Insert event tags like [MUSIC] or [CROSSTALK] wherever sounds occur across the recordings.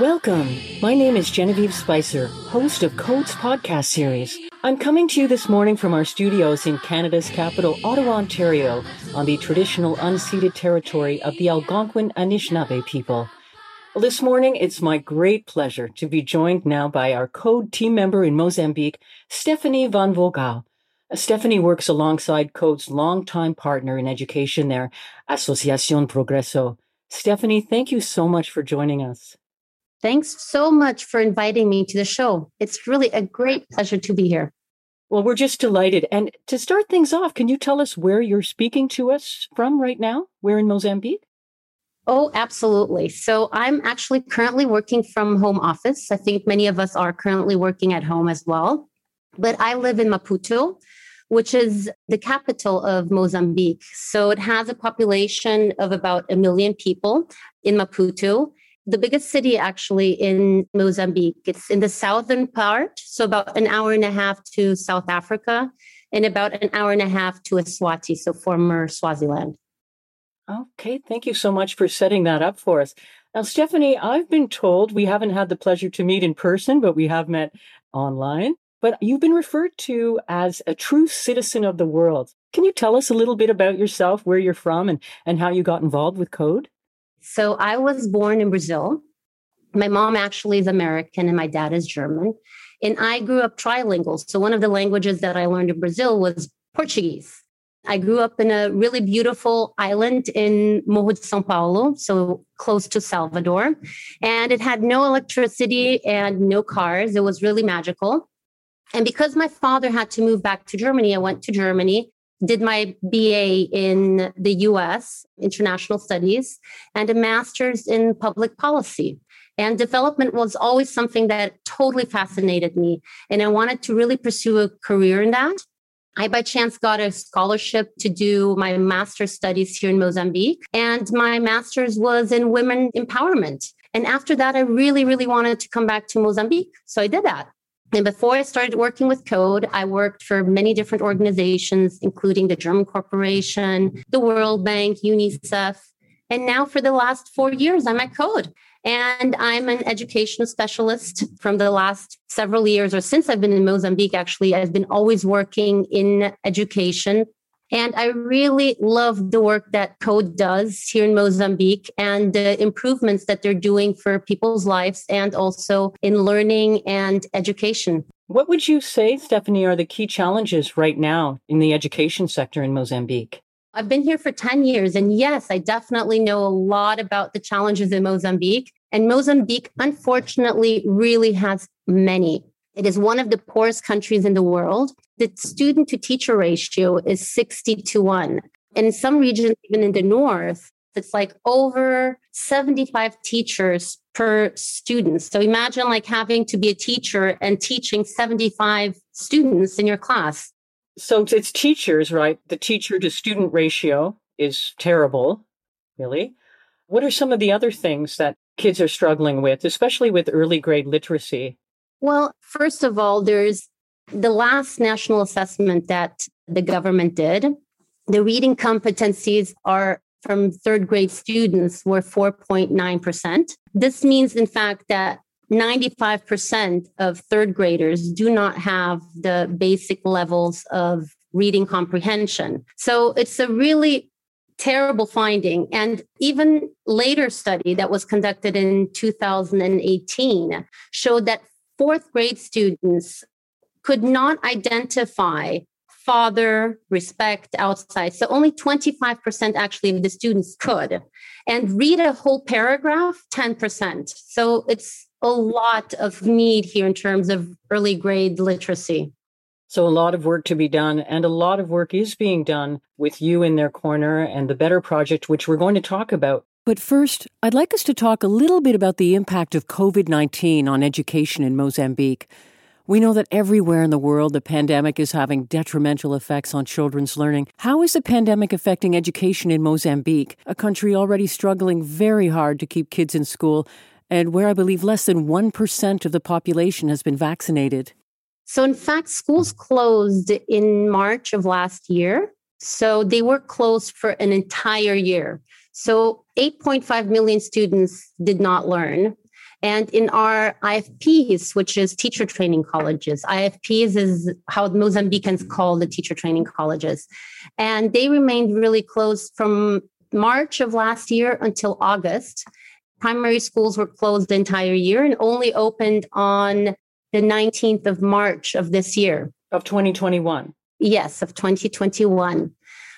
Welcome. My name is Genevieve Spicer, host of Codes podcast series. I'm coming to you this morning from our studios in Canada's capital, Ottawa, Ontario, on the traditional unceded territory of the Algonquin Anishinaabe people. This morning, it's my great pleasure to be joined now by our Code team member in Mozambique, Stephanie Van Vogel. Stephanie works alongside Code's longtime partner in education there, Associação Progresso. Stephanie, thank you so much for joining us. Thanks so much for inviting me to the show. It's really a great pleasure to be here. Well, we're just delighted. And to start things off, can you tell us where you're speaking to us from right now? Where in Mozambique? Oh, absolutely. So I'm actually currently working from home office. I think many of us are currently working at home as well. But I live in Maputo, which is the capital of Mozambique. So it has a population of about a million people in Maputo. The biggest city actually in Mozambique. It's in the southern part, so about an hour and a half to South Africa, and about an hour and a half to Eswatini, so former Swaziland. Okay, thank you so much for setting that up for us. Now, Stephanie, I've been told we haven't had the pleasure to meet in person, but we have met online but you've been referred to as a true citizen of the world. Can you tell us a little bit about yourself, where you're from, and, and how you got involved with code? So, I was born in Brazil. My mom actually is American and my dad is German. And I grew up trilingual. So, one of the languages that I learned in Brazil was Portuguese. I grew up in a really beautiful island in Morro de São Paulo, so close to Salvador. And it had no electricity and no cars. It was really magical. And because my father had to move back to Germany, I went to Germany, did my BA in the US, international studies, and a master's in public policy. And development was always something that totally fascinated me. And I wanted to really pursue a career in that. I, by chance, got a scholarship to do my master's studies here in Mozambique. And my master's was in women empowerment. And after that, I really, really wanted to come back to Mozambique. So I did that. And before I started working with Code, I worked for many different organizations, including the German Cooperation, the World Bank, UNICEF. And now for the last four years, I'm at Code. And I'm an educational specialist from the last several years, or since I've been in Mozambique, actually, I've been always working in education and I really love the work that Code does here in Mozambique and the improvements that they're doing for people's lives and also in learning and education. What would you say, Stephanie, are the key challenges right now in the education sector in Mozambique? I've been here for 10 years. And yes, I definitely know a lot about the challenges in Mozambique. And Mozambique, unfortunately, really has many. It is one of the poorest countries in the world. The student to teacher ratio is 60 to 1. And in some regions, even in the north, it's like over 75 teachers per student. So imagine like having to be a teacher and teaching 75 students in your class. So it's teachers, right? The teacher to student ratio is terrible, really. What are some of the other things that kids are struggling with, especially with early grade literacy? Well, first of all, there's the last national assessment that the government did. The reading competencies are from third grade students were 4.9%. This means, in fact, that 95% of third graders do not have the basic levels of reading comprehension. So it's a really terrible finding. And even later study that was conducted in 2018 showed that fourth grade students could not identify father, respect outside. So only 25% actually of the students could. And read a whole paragraph, 10%. So it's a lot of need here in terms of early grade literacy. So, a lot of work to be done, and a lot of work is being done with you in their corner and the Better Project, which we're going to talk about but first, I'd like us to talk a little bit about the impact of COVID 19 on education in Mozambique. We know that everywhere in the world the pandemic is having detrimental effects on children's learning. How is the pandemic affecting education in Mozambique, a country already struggling very hard to keep kids in school and where I believe less than 1% of the population has been vaccinated? So, in fact, schools closed in March of last year. So, they were closed for an entire year. So 8.5 million students did not learn. And in our IFPs, which is teacher training colleges, IFPs is how Mozambicans call the teacher training colleges. And they remained really closed from March of last year until August. Primary schools were closed the entire year and only opened on the 19th of March of this year. Of 2021. Yes, of 2021.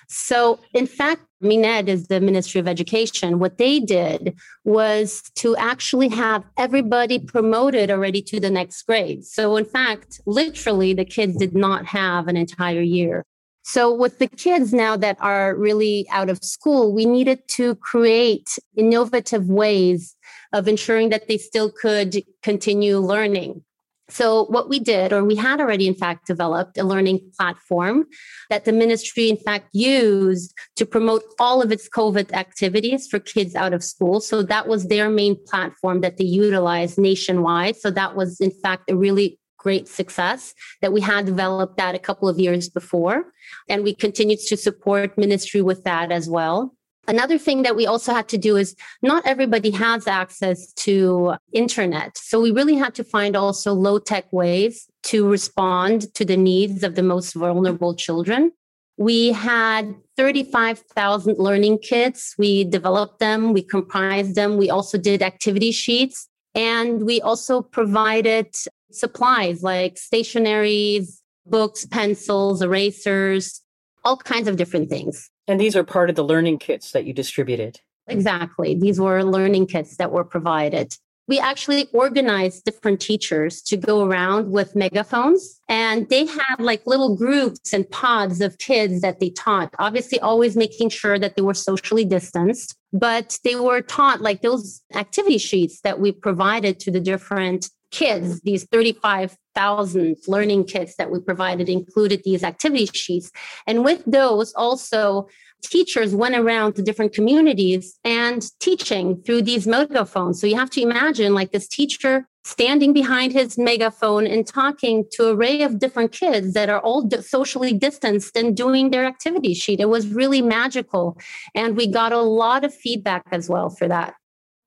So, in fact, MINED is the Ministry of Education. What they did was to actually have everybody promoted already to the next grade. So, in fact, literally, the kids did not have an entire year. So, with the kids now that are really out of school, we needed to create innovative ways of ensuring that they still could continue learning. So, what we did, or we had already, in fact, developed a learning platform that the ministry, in fact, used to promote all of its COVID activities for kids out of school. So, that was their main platform that they utilized nationwide. So, that was, in fact, a really great success that we had developed that a couple of years before. And we continued to support ministry with that as well. Another thing that we also had to do is not everybody has access to internet. So we really had to find also low tech ways to respond to the needs of the most vulnerable children. We had 35,000 learning kits. We developed them, we comprised them. We also did activity sheets and we also provided supplies like stationaries, books, pencils, erasers, all kinds of different things. And these are part of the learning kits that you distributed. Exactly. These were learning kits that were provided. We actually organized different teachers to go around with megaphones, and they had like little groups and pods of kids that they taught, obviously, always making sure that they were socially distanced. But they were taught like those activity sheets that we provided to the different kids, these 35,000 learning kits that we provided included these activity sheets. And with those, also, teachers went around to different communities and teaching through these megaphones. So you have to imagine like this teacher standing behind his megaphone and talking to an array of different kids that are all socially distanced and doing their activity sheet. It was really magical. And we got a lot of feedback as well for that.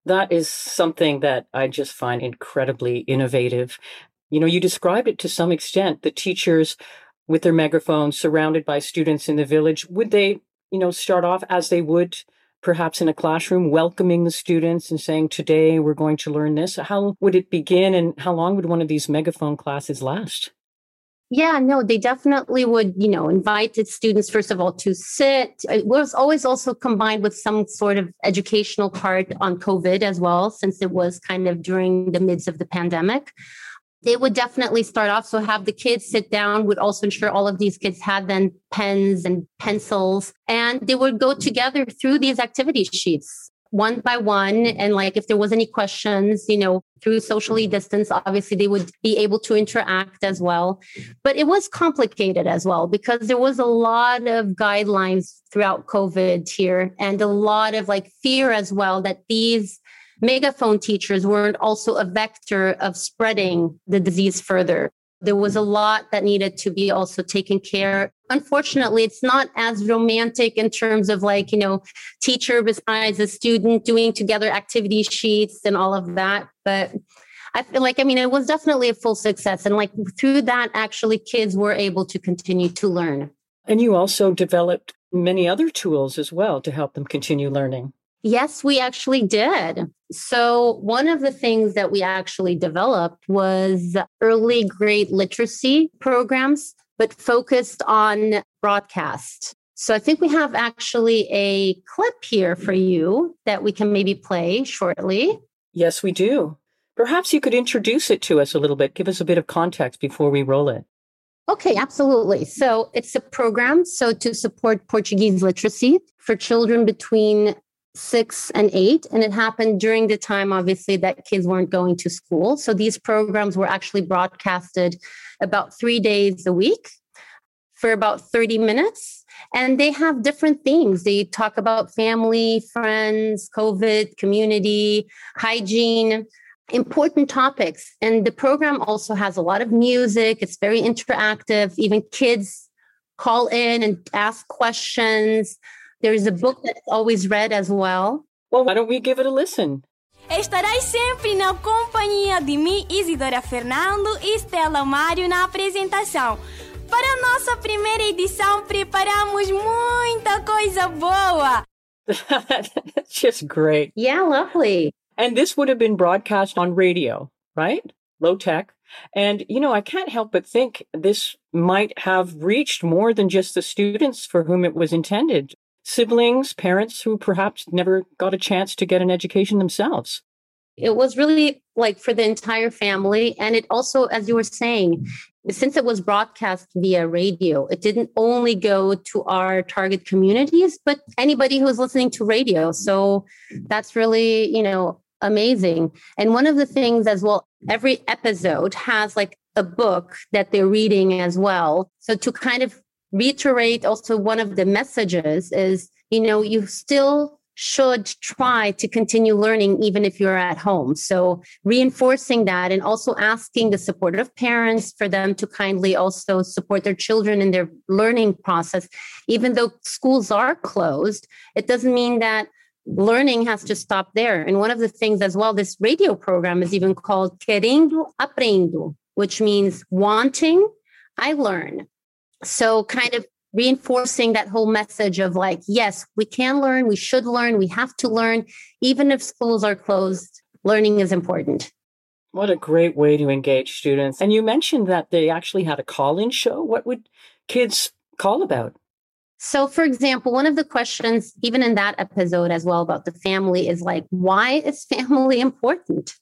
That is something that I just find incredibly innovative. You know, you described it to some extent. The teachers with their megaphones surrounded by students in the village, would they, you know, start off as they would perhaps in a classroom, welcoming the students and saying, Today we're going to learn this? How would it begin and how long would one of these megaphone classes last? Yeah, no, they definitely would, you know, invite its students, first of all, to sit. It was always also combined with some sort of educational part on COVID as well, since it was kind of during the midst of the pandemic. They would definitely start off. So have the kids sit down, would also ensure all of these kids had then pens and pencils, and they would go together through these activity sheets one by one. Mm-hmm. And like if there was any questions you know through socially mm-hmm. distance obviously they would be able to interact as well. Mm-hmm. But it was complicated as well because there was a lot of guidelines throughout covid here and a lot of like fear as well that these megaphone teachers weren't also a vector of spreading the disease further there was a lot that needed to be also taken care. Unfortunately, it's not as romantic in terms of like, you know, teacher besides a student doing together activity sheets and all of that. But I feel like, I mean, it was definitely a full success. And like through that, actually, kids were able to continue to learn. And you also developed many other tools as well to help them continue learning. Yes, we actually did. So, one of the things that we actually developed was early grade literacy programs, but focused on broadcast. So, I think we have actually a clip here for you that we can maybe play shortly. Yes, we do. Perhaps you could introduce it to us a little bit, give us a bit of context before we roll it. Okay, absolutely. So it's a program so to support Portuguese literacy for children between six and eight. And it happened during the time, obviously, that kids weren't going to school. So these programs were actually broadcasted about three days a week for about 30 minutes. And they have different themes. They talk about family, friends, COVID, community, hygiene, important topics. And the program also has a lot of music, it's very interactive. Even kids call in and ask questions. There's a book that's always read as well. Well, why don't we give it a listen? Estarás sempre na companhia de mim, Isidora Fernando e Stella Mário na apresentação. Para a nossa primeira edição, preparamos muita coisa boa. [LAUGHS] That's just great. Yeah, lovely. And this would have been broadcast on radio, right? Low tech. And, you know, I can't help but think this might have reached more than just the students for whom it was intended. Siblings, parents who perhaps never got a chance to get an education themselves. It was really like for the entire family. And it also, as you were saying, since it was broadcast via radio, it didn't only go to our target communities, but anybody who was listening to radio. So that's really, you know, amazing. And one of the things as well, every episode has like a book that they're reading as well. So to kind of reiterate also one of the messages is, you know, you still should try to continue learning even if you're at home. So reinforcing that and also asking the supportive parents for them to kindly also support their children in their learning process. Even though schools are closed, it doesn't mean that learning has to stop there. And one of the things as well, this radio program is even called Querendo Aprendo, which means wanting, I learn. So kind of reinforcing that whole message of like, yes, we can learn, we should learn, we have to learn, even if schools are closed, learning is important. What a great way to engage students. And you mentioned that they actually had a call in show. What would kids call about? So, for example, one of the questions, even in that episode as well about the family, is like, why is family [LAUGHS] important?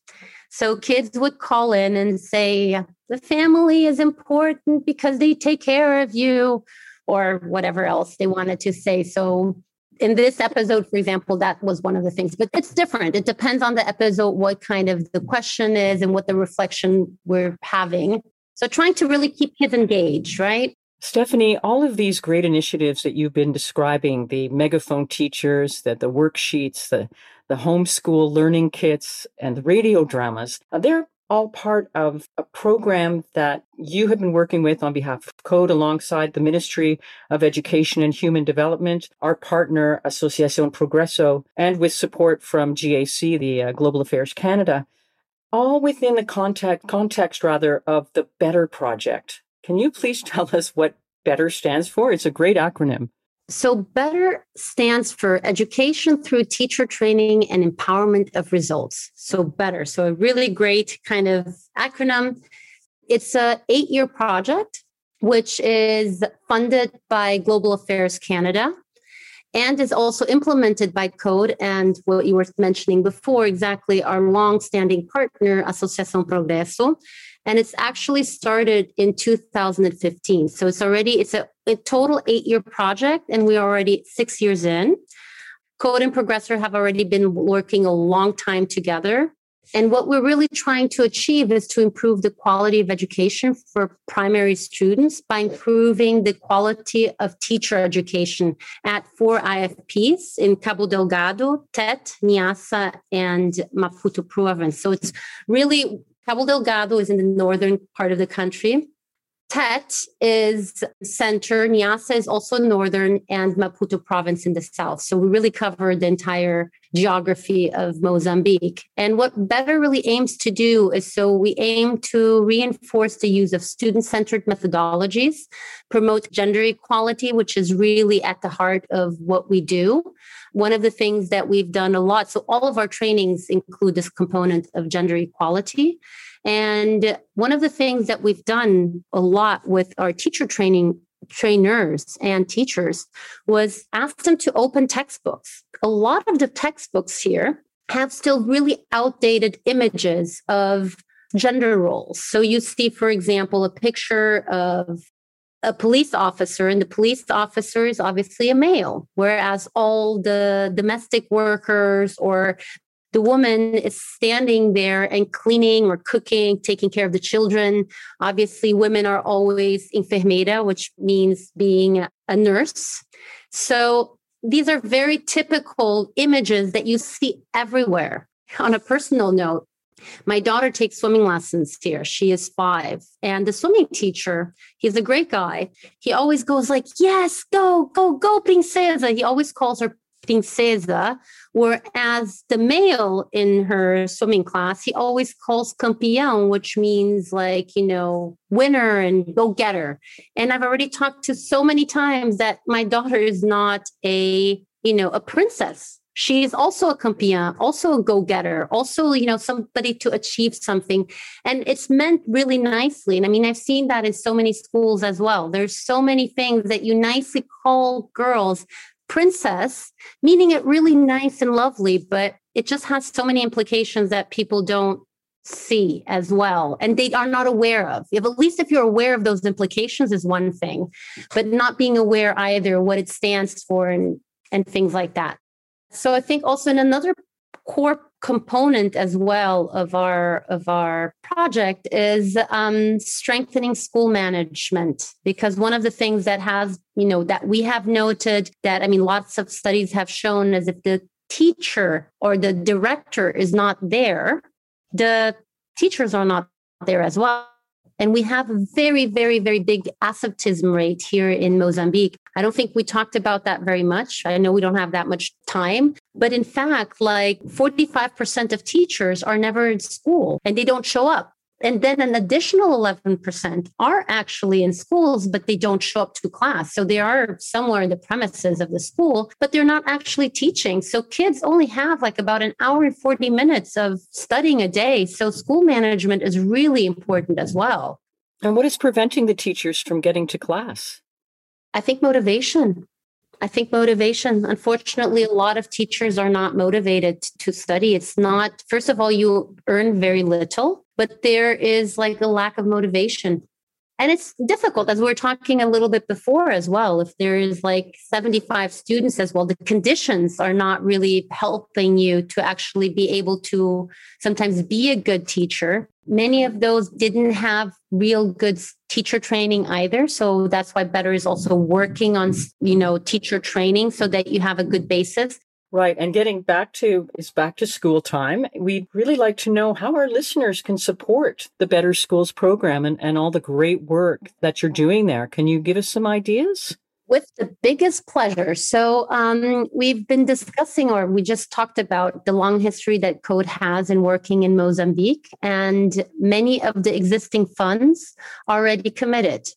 So, kids would call in and say, the family is important because they take care of you, or whatever else they wanted to say. So, in this episode, for example, that was one of the things, but it's different. It depends on the episode, what kind of the question is and what the reflection we're having. So, trying to really keep kids engaged, right? Stephanie, all of these great initiatives that you've been describing, the megaphone teachers, the, the worksheets, the, the homeschool learning kits, and the radio dramas, they're all part of a program that you have been working with on behalf of Code alongside the Ministry of Education and Human Development, our partner Association Progresso, and with support from GAC, the uh, Global Affairs Canada, all within the context, context rather of the Better Project. Can you please [LAUGHS] tell us what BETTER stands for? It's a great acronym. So, BETTER stands for Education Through Teacher Training and Empowerment of Results. So, BETTER. So, a really great kind of acronym. It's a eight-year project, which is funded by Global Affairs Canada and is also implemented by Code and what you were mentioning before, exactly our long-standing partner, Associação Progresso, and it's actually started in 2015 so it's already it's a, a total eight year project and we're already six years in. Code and Progresso have already been working a long time together and what we're really trying to achieve is to improve the quality of education for primary students by improving the quality of teacher education at four IFPs in Cabo Delgado, Tete, Niassa, and Maputo province. So it's really Cabo Delgado is in the northern part of the country. Tete is center, Niassa is also northern, and Maputo province in the south. So we really cover the entire geography of Mozambique. And what Better really aims to do is so we aim to reinforce the use of student centered methodologies, promote gender equality, which is really at the heart of what we do. One of the things that we've done a lot, so all of our trainings include this component of gender equality. And one of the things that we've done a lot with our teacher training trainers and teachers was ask them to open textbooks. A lot of the textbooks here have still really outdated images of gender roles. So you see, for example, a picture of a police officer, and the police officer is obviously a male, whereas all the domestic workers or the woman is standing there and cleaning or cooking, taking care of the children. Obviously, women are always enfermeira, which means being a nurse. So these are very typical images that you see everywhere. On a personal note, my daughter takes swimming lessons here. She is five. And the swimming teacher, he's a great guy. He always goes like, yes, go, go, go, princesa. He always calls her princesa, Whereas the male in her swimming class, he always calls campeão, which means like, you know, winner and go getter. And I've already talked to so many times that my daughter is not a, you know, a princess she's also a campeã, also a go-getter, also, you know, somebody to achieve something. And it's meant really nicely. And I mean, I've seen that in so many schools as well. There's so many things that you nicely call girls princess, meaning it really nice and lovely, but it just has so many implications that people don't see as well and they are not aware of. If at least if you're aware of those implications is one thing but not being aware either what it stands for and and things like that. So I think also in another core component as well of our of our project is um, strengthening school management because one of the things that has you know that we have noted that I mean lots of studies have shown is if the teacher or the director is not there, the teachers are not there as well. And we have a very, very, very big absenteeism rate here in Mozambique. I don't think we talked about that very much. I know we don't have that much time, but in fact, like 45% of teachers are never in school and they don't show up. And then an additional 11% are actually in schools, but they don't show up to class. So they are somewhere in the premises of the school, but they're not actually teaching. So kids only have like about an hour and 40 minutes of studying a day. So school management is really important as well. And what is preventing the teachers from getting to class? I think motivation. I think motivation. Unfortunately, a lot of teachers are not motivated to study. It's not, first of all, you earn very little, but there is like a lack of motivation. And it's difficult, as we are talking a little bit before as well. If there is like 75 students as well, the conditions are not really helping you to actually be able to sometimes be a good teacher. Many of those didn't have real good teacher training either. So that's why Better is also working on, you know, teacher training so that you have a good basis. Right. And getting back to is back to school time. We'd really like to know how our listeners can support the Better Schools program and, and all the great work that you're doing there. Can you give us some ideas? With the biggest pleasure. So, um, we've been discussing, or we just talked about the long history that Code has in working in Mozambique, and many of the existing funds already committed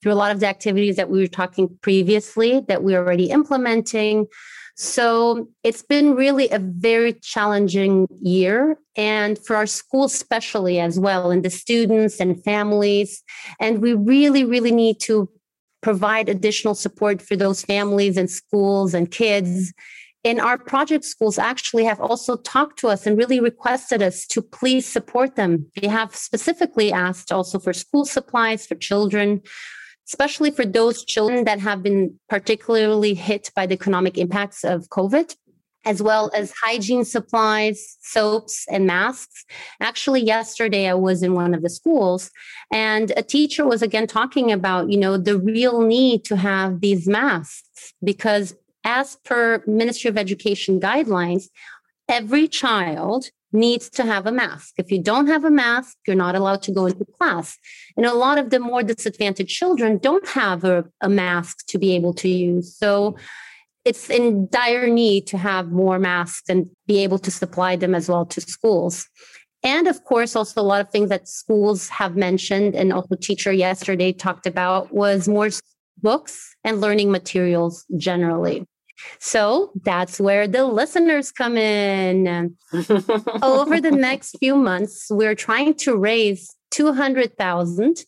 through a lot of the activities that we were talking previously that we're already implementing. So it's been really a very challenging year, and for our school, especially as well, and the students and families. And we really, really need to provide additional support for those families and schools and kids. And our project schools actually have also talked to us and really requested us to please support them. They have specifically asked also for school supplies for children especially for those children that have been particularly hit by the economic impacts of COVID, as well as hygiene supplies, soaps, and masks. Actually, yesterday I was in one of the schools and a teacher was again talking about, you know, the real need to have these masks because as per Ministry of Education guidelines, every child needs to have a mask. If you don't have a mask, you're not allowed to go into class. And a lot of the more disadvantaged children don't have a, a mask to be able to use. So it's in dire need to have more masks and be able to supply them as well to schools. And of course, also a lot of things that schools have mentioned and also teacher yesterday talked about was more books and learning materials generally. So that's where the listeners come in. [LAUGHS] Over the next few months, we're trying to raise 200,000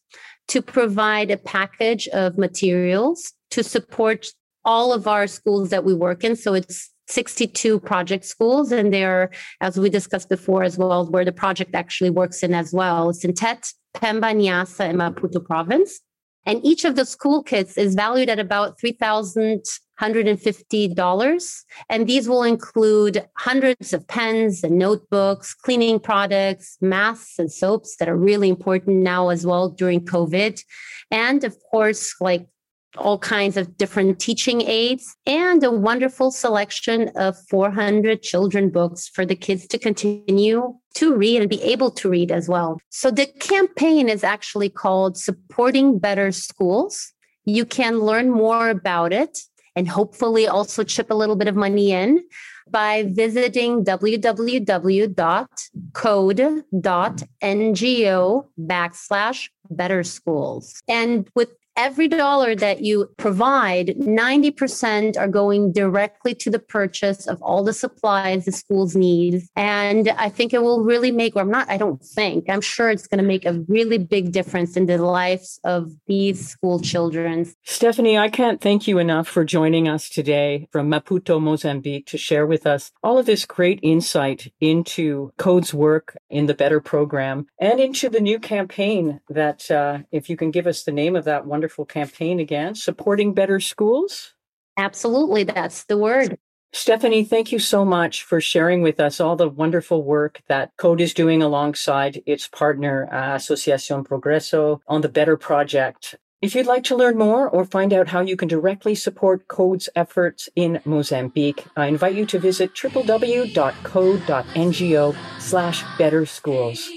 to provide a package of materials to support all of our schools that we work in. So it's 62 project schools, and they're, as we discussed before as well, where the project actually works in as well. It's in Tete, Pemba, Niassa, and Maputo province. And each of the school kits is valued at about 3,000 $150. And these will include hundreds of pens and notebooks, cleaning products, masks and soaps that are really important now as well during COVID. And of course, like all kinds of different teaching aids and a wonderful selection of 400 children books for the kids to continue to read and be able to read as well. So the campaign is actually called Supporting Better Schools. You can learn more about it and hopefully also chip a little bit of money in by visiting www.code.ngo backslash better schools. And with every dollar that you provide, 90% are going directly to the purchase of all the supplies the schools need. And I think it will really make, or I'm not, I don't think, I'm sure it's going to make a really big difference in the lives of these school children. Stephanie, I can't thank you enough for joining us today from Maputo, Mozambique to share with us all of this great insight into Code's work in the Better program and into the new campaign that, uh, if you can give us the name of that one wonderful campaign again, supporting better schools. Absolutely, that's the word. Stephanie, thank you so much for sharing with us all the wonderful work that Code is doing alongside its partner, uh, Associação Progresso, on the Better Project. If you'd like to learn more or find out how you can directly support Code's efforts in Mozambique, I invite you to visit www.code.ngo slash better schools.